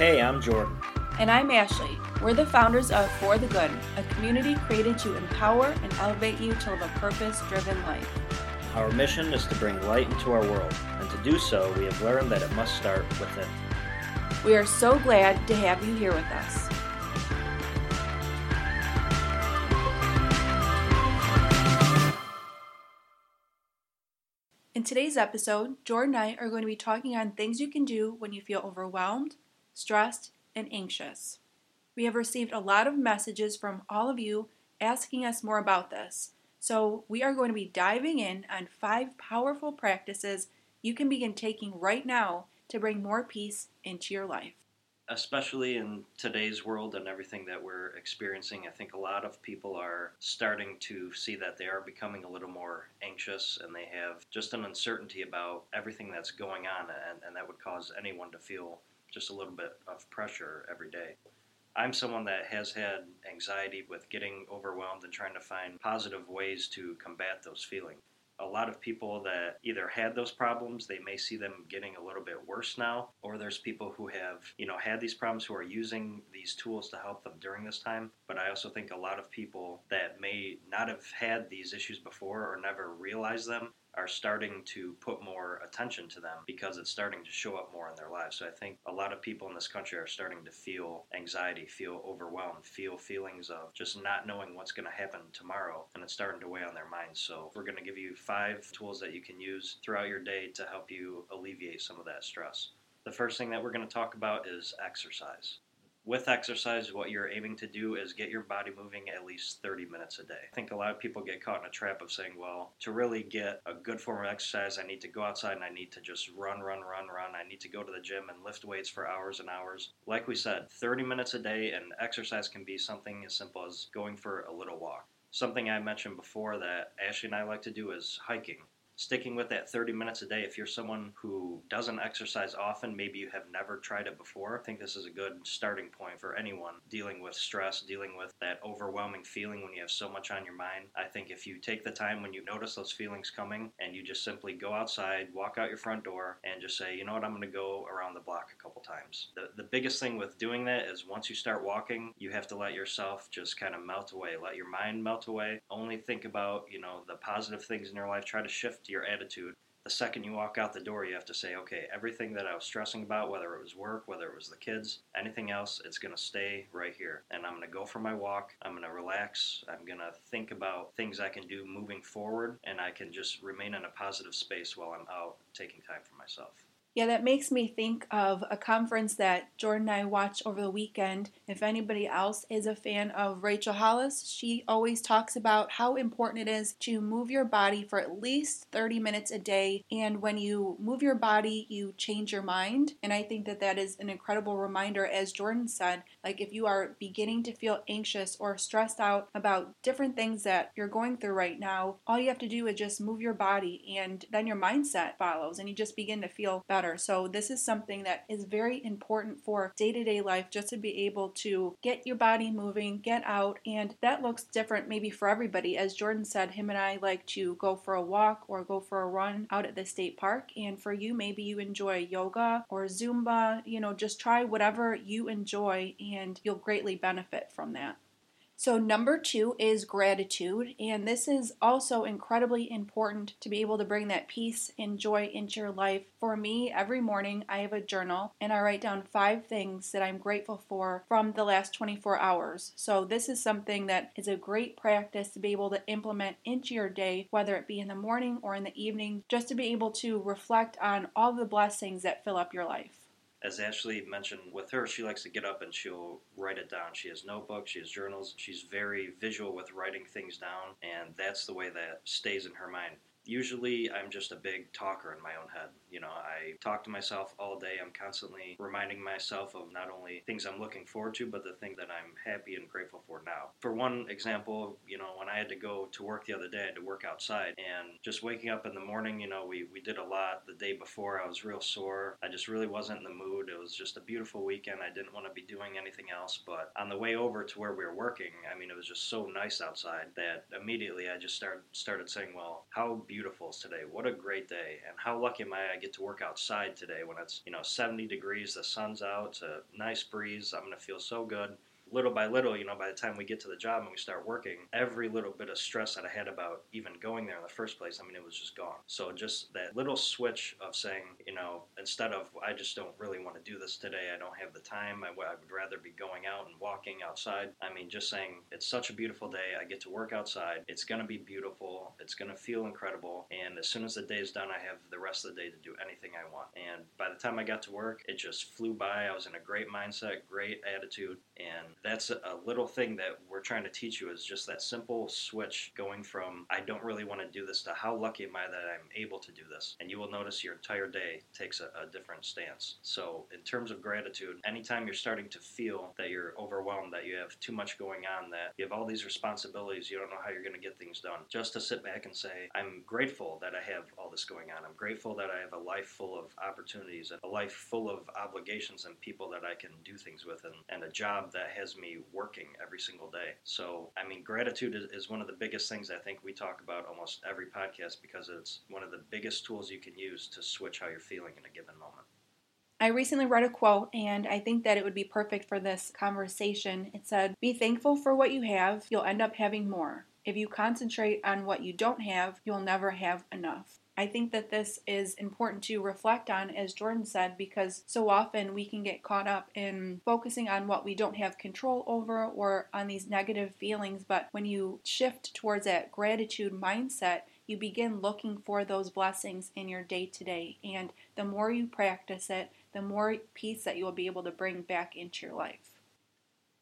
Hey, I'm Jordan. And I'm Ashley. We're the founders of For the Good, a community created to empower and elevate you to live a purpose driven life. Our mission is to bring light into our world, and to do so, we have learned that it must start within. We are so glad to have you here with us. In today's episode, Jordan and I are going to be talking on things you can do when you feel overwhelmed, stressed, and anxious. We have received a lot of messages from all of you asking us more about this. So, we are going to be diving in on five powerful practices you can begin taking right now to bring more peace into your life especially in today's world and everything that we're experiencing, I think a lot of people are starting to see that they are becoming a little more anxious and they have just an uncertainty about everything that's going on, and, and that would cause anyone to feel just a little bit of pressure every day. I'm someone that has had anxiety with getting overwhelmed and trying to find positive ways to combat those feelings a lot of people that either had those problems, they may see them getting a little bit worse now, or there's people who have, you know, had these problems who are using these tools to help them during this time. But I also think a lot of people that may not have had these issues before or never realized them are starting to put more attention to them because it's starting to show up more in their lives. So I think a lot of people in this country are starting to feel anxiety, feel overwhelmed, feel feelings of just not knowing what's going to happen tomorrow, and it's starting to weigh on their minds. So we're going to give you five tools that you can use throughout your day to help you alleviate some of that stress. The first thing that we're going to talk about is exercise with exercise, what you're aiming to do is get your body moving at least 30 minutes a day. I think a lot of people get caught in a trap of saying, well, to really get a good form of exercise, I need to go outside and I need to just run, run, run, run. I need to go to the gym and lift weights for hours and hours. Like we said, 30 minutes a day, and exercise can be something as simple as going for a little walk. Something I mentioned before that Ashley and I like to do is hiking sticking with that 30 minutes a day. If you're someone who doesn't exercise often, maybe you have never tried it before, I think this is a good starting point for anyone dealing with stress, dealing with that overwhelming feeling when you have so much on your mind. I think if you take the time when you notice those feelings coming and you just simply go outside, walk out your front door, and just say, you know what, I'm going to go around the block a couple times. The, the biggest thing with doing that is once you start walking, you have to let yourself just kind of melt away, let your mind melt away. Only think about, you know, the positive things in your life. Try to shift your attitude. The second you walk out the door, you have to say, okay, everything that I was stressing about, whether it was work, whether it was the kids, anything else, it's going to stay right here. And I'm going to go for my walk. I'm going to relax. I'm going to think about things I can do moving forward, and I can just remain in a positive space while I'm out taking time for myself. Yeah, that makes me think of a conference that Jordan and I watched over the weekend. If anybody else is a fan of Rachel Hollis, she always talks about how important it is to move your body for at least 30 minutes a day. And when you move your body, you change your mind. And I think that that is an incredible reminder, as Jordan said. Like, if you are beginning to feel anxious or stressed out about different things that you're going through right now, all you have to do is just move your body, and then your mindset follows, and you just begin to feel better So, this is something that is very important for day to day life just to be able to get your body moving, get out, and that looks different maybe for everybody. As Jordan said, him and I like to go for a walk or go for a run out at the state park. And for you, maybe you enjoy yoga or Zumba, you know, just try whatever you enjoy and you'll greatly benefit from that. So, number two is gratitude, and this is also incredibly important to be able to bring that peace and joy into your life. For me, every morning I have a journal and I write down five things that I'm grateful for from the last 24 hours. So, this is something that is a great practice to be able to implement into your day, whether it be in the morning or in the evening, just to be able to reflect on all the blessings that fill up your life as Ashley mentioned with her, she likes to get up and she'll write it down. She has notebooks, she has journals, she's very visual with writing things down, and that's the way that stays in her mind usually I'm just a big talker in my own head. You know, I talk to myself all day. I'm constantly reminding myself of not only things I'm looking forward to, but the thing that I'm happy and grateful for now. For one example, you know, when I had to go to work the other day, I had to work outside and just waking up in the morning, you know, we, we did a lot the day before. I was real sore. I just really wasn't in the mood. It was just a beautiful weekend. I didn't want to be doing anything else. But on the way over to where we were working, I mean, it was just so nice outside that immediately I just started started saying, well, how beautiful beautiful is today. What a great day. And how lucky am I I get to work outside today when it's, you know, 70 degrees, the sun's out, it's a nice breeze. I'm to feel so good little by little, you know, by the time we get to the job and we start working, every little bit of stress that I had about even going there in the first place, I mean, it was just gone. So just that little switch of saying, you know, instead of I just don't really want to do this today, I don't have the time, I, I would rather be going out and walking outside. I mean, just saying it's such a beautiful day, I get to work outside, it's going to be beautiful, it's going to feel incredible, and as soon as the day is done, I have the rest of the day to do anything I want. And by the time I got to work, it just flew by. I was in a great mindset, great attitude, and that's a little thing that we're trying to teach you is just that simple switch going from I don't really want to do this to how lucky am I that I'm able to do this. And you will notice your entire day takes a, a different stance. So, in terms of gratitude, anytime you're starting to feel that you're overwhelmed, that you have too much going on, that you have all these responsibilities, you don't know how you're going to get things done, just to sit back and say, I'm grateful that I have all this going on. I'm grateful that I have a life full of opportunities and a life full of obligations and people that I can do things with and, and a job that has me working every single day. So, I mean, gratitude is, is one of the biggest things I think we talk about almost every podcast because it's one of the biggest tools you can use to switch how you're feeling in a given moment. I recently read a quote and I think that it would be perfect for this conversation. It said, Be thankful for what you have, you'll end up having more. If you concentrate on what you don't have, you'll never have enough. I think that this is important to reflect on, as Jordan said, because so often we can get caught up in focusing on what we don't have control over or on these negative feelings. But when you shift towards that gratitude mindset, you begin looking for those blessings in your day to day. And the more you practice it, the more peace that you will be able to bring back into your life.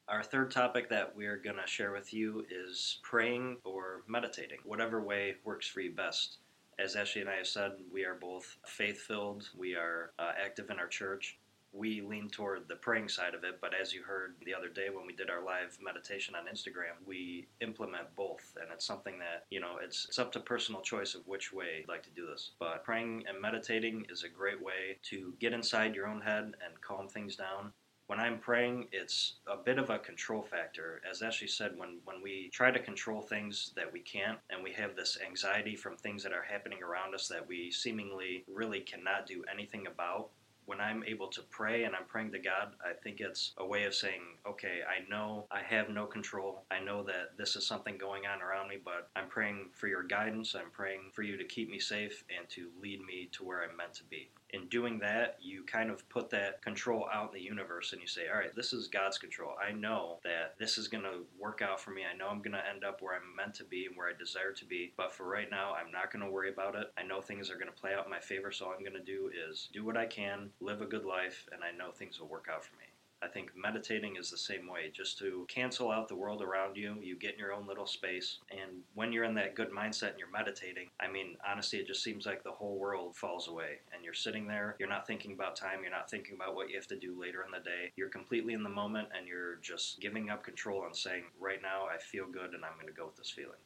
Our third topic that we're going to share with you is praying or meditating, whatever way works for you best as Ashley and I have said, we are both faith filled. We are uh, active in our church. We lean toward the praying side of it, but as you heard the other day when we did our live meditation on Instagram, we implement both, and it's something that you know it's it's up to personal choice of which way you'd like to do this. But praying and meditating is a great way to get inside your own head and calm things down when I'm praying, it's a bit of a control factor. As Ashley said, when, when we try to control things that we can't, and we have this anxiety from things that are happening around us that we seemingly really cannot do anything about, when I'm able to pray and I'm praying to God, I think it's a way of saying, okay, I know I have no control. I know that this is something going on around me, but I'm praying for your guidance. I'm praying for you to keep me safe and to lead me to where I'm meant to be in doing that, you kind of put that control out in the universe and you say, all right, this is God's control. I know that this is going to work out for me. I know I'm going to end up where I'm meant to be and where I desire to be. But for right now, I'm not going to worry about it. I know things are going to play out in my favor. So all I'm going to do is do what I can, live a good life, and I know things will work out for me. I think meditating is the same way, just to cancel out the world around you. You get in your own little space. And when you're in that good mindset and you're meditating, I mean, honestly, it just seems like the whole world falls away. And you're sitting there, you're not thinking about time, you're not thinking about what you have to do later in the day. You're completely in the moment and you're just giving up control and saying, right now, I feel good and I'm going to go with this feeling.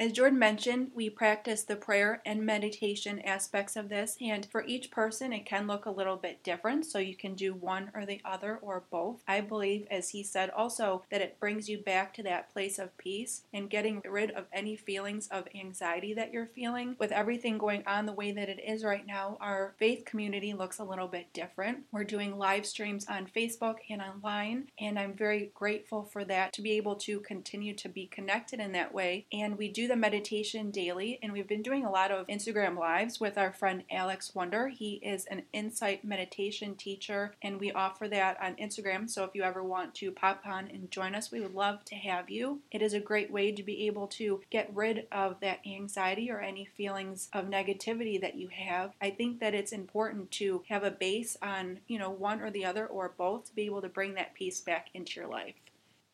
As Jordan mentioned, we practice the prayer and meditation aspects of this, and for each person, it can look a little bit different. So you can do one or the other or both. I believe, as he said also, that it brings you back to that place of peace and getting rid of any feelings of anxiety that you're feeling. With everything going on the way that it is right now, our faith community looks a little bit different. We're doing live streams on Facebook and online, and I'm very grateful for that to be able to continue to be connected in that way. And we do the meditation daily, and we've been doing a lot of Instagram lives with our friend Alex Wonder. He is an insight meditation teacher, and we offer that on Instagram. So if you ever want to pop on and join us, we would love to have you. It is a great way to be able to get rid of that anxiety or any feelings of negativity that you have. I think that it's important to have a base on, you know, one or the other or both to be able to bring that peace back into your life.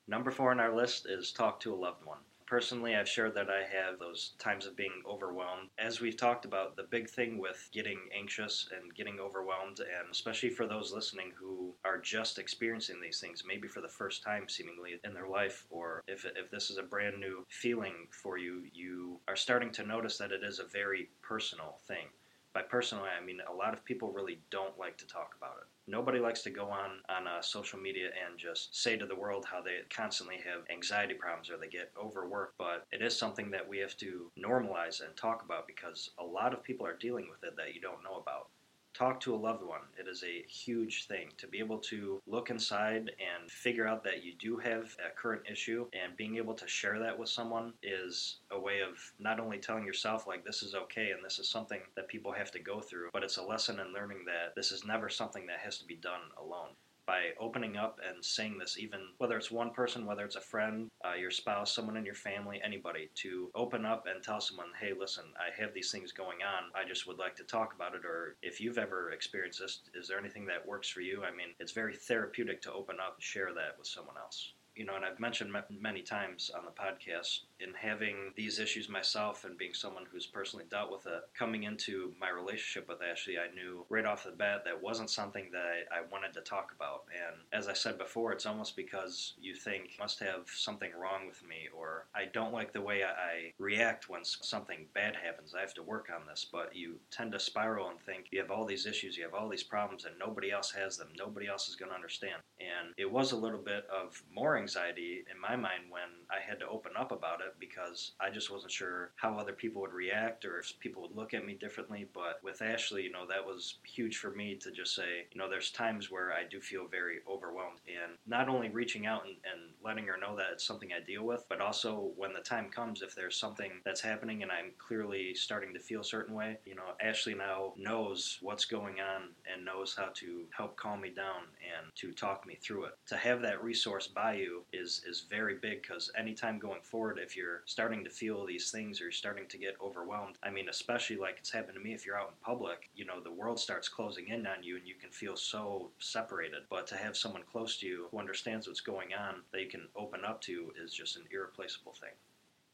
Number four on our list is talk to a loved one. Personally, I've shared that I have those times of being overwhelmed. As we've talked about, the big thing with getting anxious and getting overwhelmed, and especially for those listening who are just experiencing these things, maybe for the first time seemingly in their life, or if, if this is a brand new feeling for you, you are starting to notice that it is a very personal thing by personally, I mean a lot of people really don't like to talk about it. Nobody likes to go on on uh, social media and just say to the world how they constantly have anxiety problems or they get overworked. But it is something that we have to normalize and talk about because a lot of people are dealing with it that you don't know about talk to a loved one. It is a huge thing to be able to look inside and figure out that you do have a current issue and being able to share that with someone is a way of not only telling yourself like this is okay and this is something that people have to go through, but it's a lesson in learning that this is never something that has to be done alone by opening up and saying this, even whether it's one person, whether it's a friend, uh, your spouse, someone in your family, anybody, to open up and tell someone, hey, listen, I have these things going on. I just would like to talk about it. Or if you've ever experienced this, is there anything that works for you? I mean, it's very therapeutic to open up and share that with someone else you know, and I've mentioned many times on the podcast, in having these issues myself and being someone who's personally dealt with it, coming into my relationship with Ashley, I knew right off the bat that wasn't something that I, I wanted to talk about. And as I said before, it's almost because you think must have something wrong with me, or I don't like the way I react when something bad happens. I have to work on this. But you tend to spiral and think you have all these issues, you have all these problems, and nobody else has them. Nobody else is going to understand. And it was a little bit of more anxiety in my mind when I had to open up about it because I just wasn't sure how other people would react or if people would look at me differently. But with Ashley, you know, that was huge for me to just say, you know, there's times where I do feel very overwhelmed. And not only reaching out and, and letting her know that it's something I deal with, but also when the time comes, if there's something that's happening and I'm clearly starting to feel a certain way, you know, Ashley now knows what's going on and knows how to help calm me down and to talk me through it. To have that resource by you is is very big because anytime going forward, if you're starting to feel these things or you're starting to get overwhelmed, I mean, especially like it's happened to me, if you're out in public, you know, the world starts closing in on you and you can feel so separated. But to have someone close to you who understands what's going on that you can open up to is just an irreplaceable thing.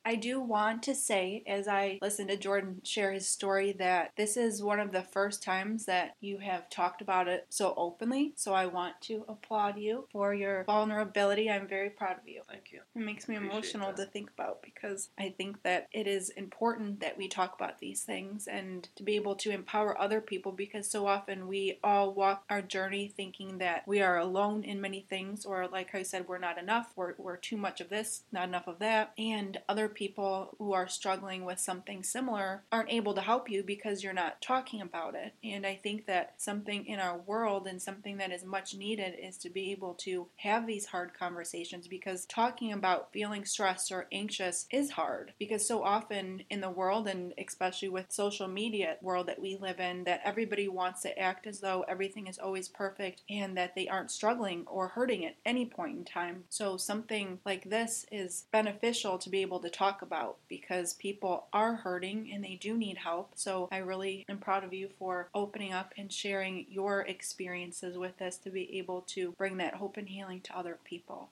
I do want to say, as I listen to Jordan share his story, that this is one of the first times that you have talked about it so openly. So I want to applaud you for your vulnerability. I'm very proud of you. Thank you. It makes me emotional that. to think about because I think that it is important that we talk about these things and to be able to empower other people because so often we all walk our journey thinking that we are alone in many things, or like I said, we're not enough, we're, we're too much of this, not enough of that, and other people who are struggling with something similar aren't able to help you because you're not talking about it. And I think that something in our world and something that is much needed is to be able to have these hard conversations because talking about feeling stressed or anxious is hard because so often in the world and especially with social media world that we live in that everybody wants to act as though everything is always perfect and that they aren't struggling or hurting at any point in time. So something like this is beneficial to be able to talk about because people are hurting and they do need help. So I really am proud of you for opening up and sharing your experiences with us to be able to bring that hope and healing to other people.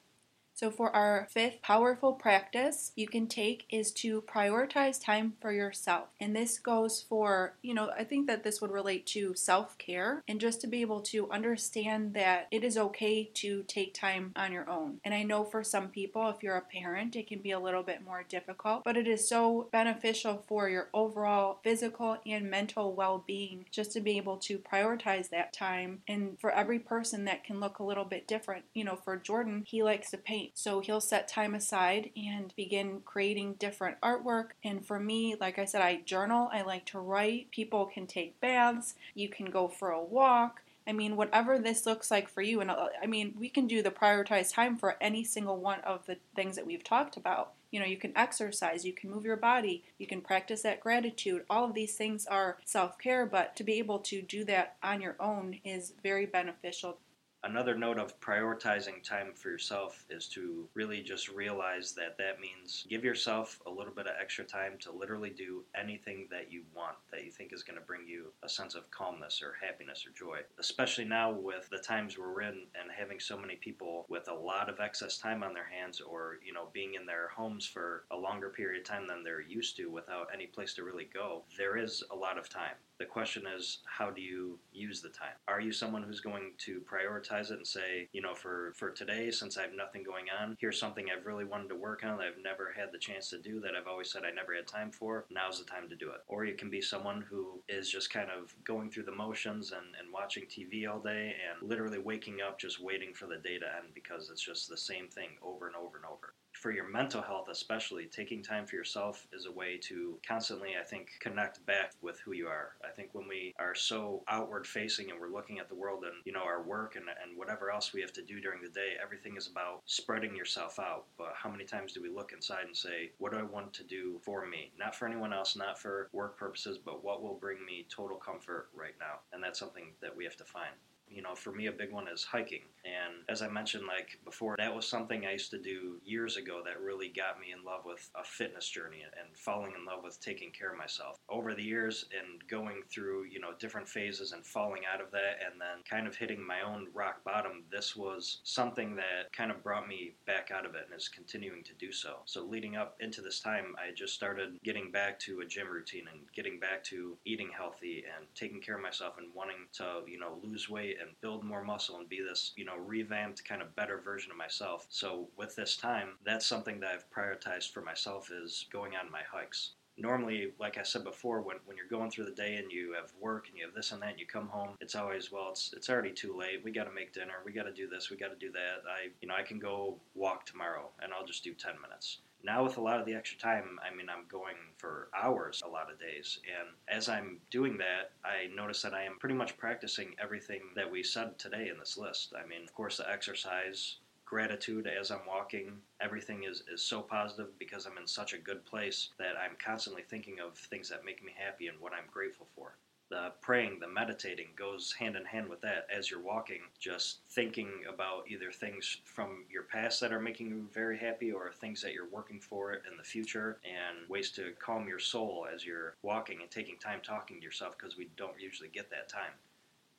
So, for our fifth powerful practice you can take is to prioritize time for yourself. And this goes for, you know, I think that this would relate to self care and just to be able to understand that it is okay to take time on your own. And I know for some people, if you're a parent, it can be a little bit more difficult, but it is so beneficial for your overall physical and mental well being just to be able to prioritize that time. And for every person, that can look a little bit different. You know, for Jordan, he likes to paint. So he'll set time aside and begin creating different artwork. And for me, like I said, I journal, I like to write. People can take baths, you can go for a walk. I mean, whatever this looks like for you, and uh, I mean, we can do the prioritized time for any single one of the things that we've talked about. You know, you can exercise, you can move your body, you can practice that gratitude. All of these things are self care, but to be able to do that on your own is very beneficial another note of prioritizing time for yourself is to really just realize that that means give yourself a little bit of extra time to literally do anything that you want that you think is going to bring you a sense of calmness or happiness or joy especially now with the times we're in and having so many people with a lot of excess time on their hands or you know being in their homes for a longer period of time than they're used to without any place to really go there is a lot of time. The question is how do you use the time? Are you someone who's going to prioritize it and say, you know, for for today, since I have nothing going on, here's something I've really wanted to work on that I've never had the chance to do that I've always said I never had time for. Now's the time to do it. Or you can be someone who is just kind of going through the motions and, and watching TV all day and literally waking up just waiting for the day to end because it's just the same thing over and over and over for your mental health especially taking time for yourself is a way to constantly i think connect back with who you are. I think when we are so outward facing and we're looking at the world and you know our work and, and whatever else we have to do during the day everything is about spreading yourself out. But how many times do we look inside and say what do i want to do for me? Not for anyone else not for work purposes but what will bring me total comfort right now? And that's something that we have to find you know, for me, a big one is hiking. And as I mentioned, like before, that was something I used to do years ago that really got me in love with a fitness journey and falling in love with taking care of myself. Over the years and going through, you know, different phases and falling out of that and then kind of hitting my own rock bottom, this was something that kind of brought me back out of it and is continuing to do so. So leading up into this time, I just started getting back to a gym routine and getting back to eating healthy and taking care of myself and wanting to, you know, lose weight and build more muscle and be this, you know, revamped kind of better version of myself. So with this time, that's something that I've prioritized for myself is going on my hikes normally, like I said before, when, when you're going through the day and you have work and you have this and that, and you come home, it's always well, it's it's already too late. We got to make dinner. We got to do this. We got to do that. I you know I can go walk tomorrow and I'll just do ten minutes. Now, with a lot of the extra time, I mean, I'm going for hours a lot of days. And as I'm doing that, I notice that I am pretty much practicing everything that we said today in this list. I mean, of course, the exercise, gratitude as I'm walking. Everything is, is so positive because I'm in such a good place that I'm constantly thinking of things that make me happy and what I'm grateful for the praying, the meditating goes hand in hand with that as you're walking, just thinking about either things from your past that are making you very happy or things that you're working for in the future and ways to calm your soul as you're walking and taking time talking to yourself because we don't usually get that time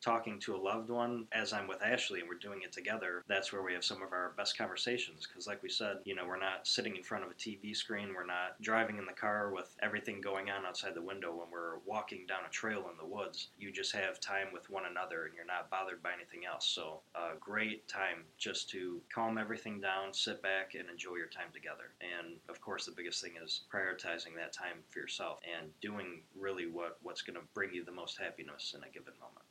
talking to a loved one as I'm with Ashley and we're doing it together, that's where we have some of our best conversations. Because, like we said, you know, we're not sitting in front of a TV screen, we're not driving in the car with everything going on outside the window when we're walking down a trail in the woods. You just have time with one another and you're not bothered by anything else. So, a great time just to calm everything down, sit back, and enjoy your time together. And of course, the biggest thing is prioritizing that time for yourself and doing really what, what's going to bring you the most happiness in a given moment.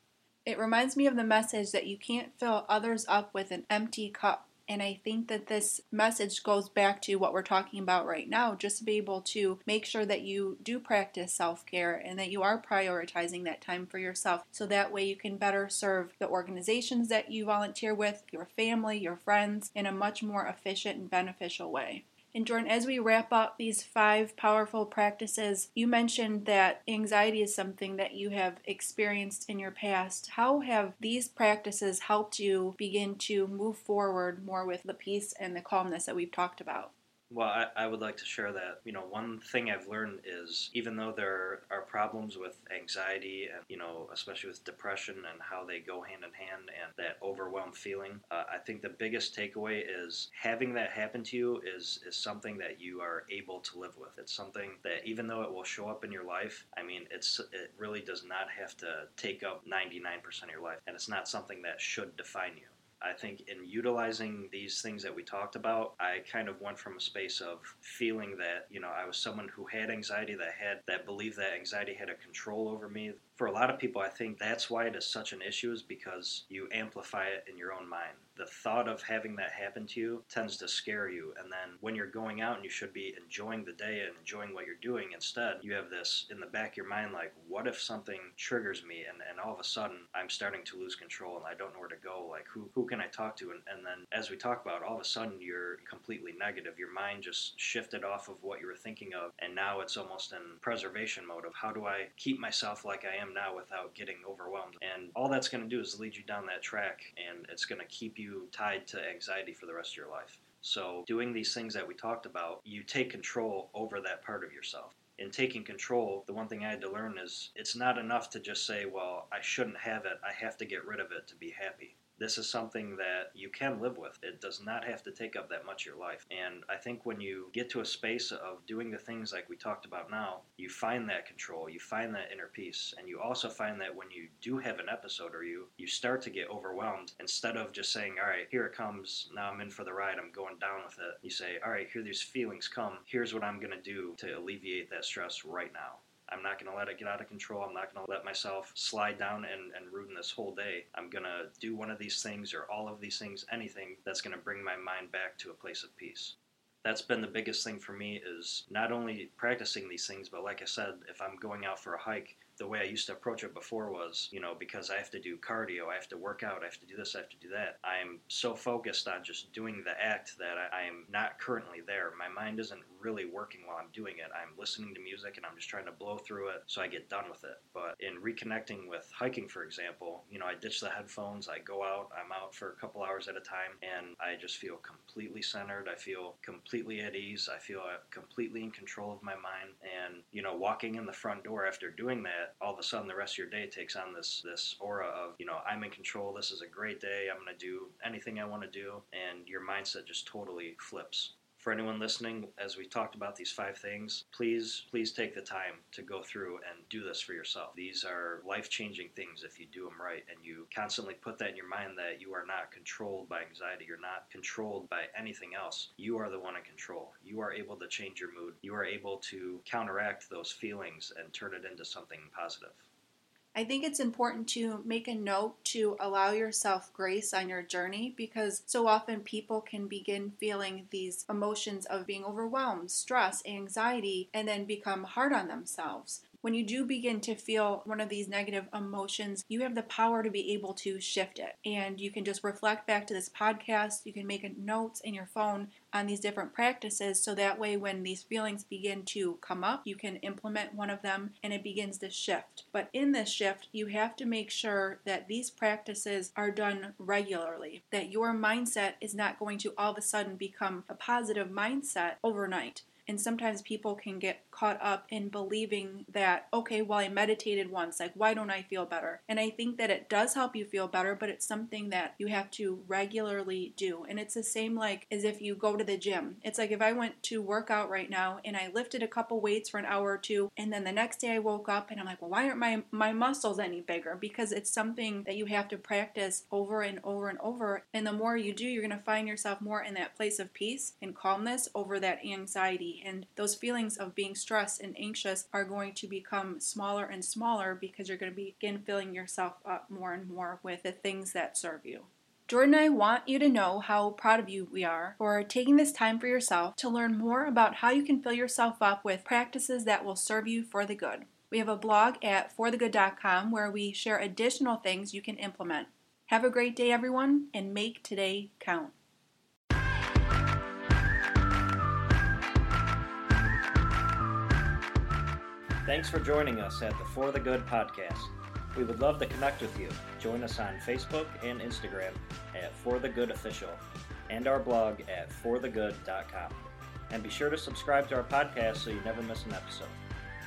It reminds me of the message that you can't fill others up with an empty cup. And I think that this message goes back to what we're talking about right now just to be able to make sure that you do practice self care and that you are prioritizing that time for yourself so that way you can better serve the organizations that you volunteer with, your family, your friends in a much more efficient and beneficial way. And Jordan, as we wrap up these five powerful practices, you mentioned that anxiety is something that you have experienced in your past. How have these practices helped you begin to move forward more with the peace and the calmness that we've talked about? Well, I, I, would like to share that, you know, one thing I've learned is even though there are problems with anxiety and, you know, especially with depression and how they go hand in hand and that overwhelmed feeling, uh, I think the biggest takeaway is having that happen to you is, is something that you are able to live with. It's something that even though it will show up in your life, I mean, it's it really does not have to take up 99% of your life. And it's not something that should define you. I think in utilizing these things that we talked about, I kind of went from a space of feeling that, you know, I was someone who had anxiety, that had, that believed that anxiety had a control over me. For a lot of people, I think that's why it is such an issue, is because you amplify it in your own mind the thought of having that happen to you tends to scare you. And then when you're going out and you should be enjoying the day and enjoying what you're doing, instead, you have this in the back of your mind like, what if something triggers me and, and all of a sudden I'm starting to lose control and I don't know where to go? Like, who, who can I talk to? And, and then as we talk about, all of a sudden you're completely negative. Your mind just shifted off of what you were thinking of. And now it's almost in preservation mode of how do I keep myself like I am now without getting overwhelmed? And all that's going to do is lead you down that track and it's going to keep you you tied to anxiety for the rest of your life. So, doing these things that we talked about, you take control over that part of yourself. In taking control, the one thing I had to learn is it's not enough to just say, well, I shouldn't have it, I have to get rid of it to be happy. This is something that you can live with. It does not have to take up that much of your life. And I think when you get to a space of doing the things like we talked about now, you find that control, you find that inner peace, and you also find that when you do have an episode or you you start to get overwhelmed instead of just saying, "All right, here it comes. Now I'm in for the ride. I'm going down with it." You say, "All right, here these feelings come. Here's what I'm going to do to alleviate that stress right now." I'm not going to let it get out of control. I'm not going to let myself slide down and, and ruin this whole day. I'm going to do one of these things or all of these things, anything that's going to bring my mind back to a place of peace that's been the biggest thing for me is not only practicing these things but like i said if i'm going out for a hike the way I used to approach it before was, you know, because I have to do cardio, I have to work out, I have to do this, I have to do that. I'm so focused on just doing the act that I, am not currently there. My mind isn't really working while I'm doing it. I'm listening to music and I'm just trying to blow through it so I get done with it. But in reconnecting with hiking, for example, you know, I ditch the headphones, I go out, I'm out for a couple hours at a time, and I just feel completely centered. I feel completely at ease. I feel uh, completely in control of my mind. And, you know, walking in the front door after doing that, all of a sudden the rest of your day takes on this this aura of you know I'm in control. This is a great day. I'm going to do anything I want to do, and your mindset just totally flips. For anyone listening, as we talked about these five things, please please take the time to go through and do this for yourself. These are life changing things if you do them right, and you constantly put that in your mind that you are not controlled by anxiety. You're not controlled by anything else. You are the one in control. You are able to change your mood. You are able to counteract those feelings and turn it into something positive. I think it's important to make a note to allow yourself grace on your journey because so often people can begin feeling these emotions of being overwhelmed, stress, anxiety, and then become hard on themselves. When you do begin to feel one of these negative emotions, you have the power to be able to shift it. And you can just reflect back to this podcast. You can make notes in your phone on these different practices so that way when these feelings begin to come up, you can implement one of them and it begins to shift. But in this shift, you have to make sure that these practices are done regularly, that your mindset is not going to all of a sudden become a positive mindset overnight. And sometimes people can get caught up in believing that, okay, well, I meditated once, like, why don't I feel better? And I think that it does help you feel better, but it's something that you have to regularly do. And it's the same like as if you go to the gym. It's like if I went to work out right now and I lifted a couple weights for an hour or two, and then the next day I woke up and I'm like, well, why aren't my, my muscles any bigger? Because it's something that you have to practice over and over and over. And the more you do, you're going to find yourself more in that place of peace and calmness over that and those feelings of being stressed and anxious are going to become smaller and smaller because you're going to begin filling yourself up more and more with the things that serve you. Jordan and I want you to know how proud of you we are for taking this time for yourself to learn more about how you can fill yourself up with practices that will serve you for the good. We have a blog at forthegood.com where we share additional things you can implement. Have a great day, everyone, and make today count. Thanks for joining us at the For the Good podcast. We would love to connect with you. Join us on Facebook and Instagram at For the Good Official and our blog at forthegood.com. And be sure to subscribe to our podcast so you never miss an episode.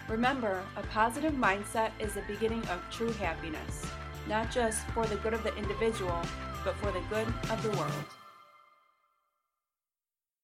Remember, a positive mindset is the beginning of true happiness, not just for the good of the individual, but for the good of the world.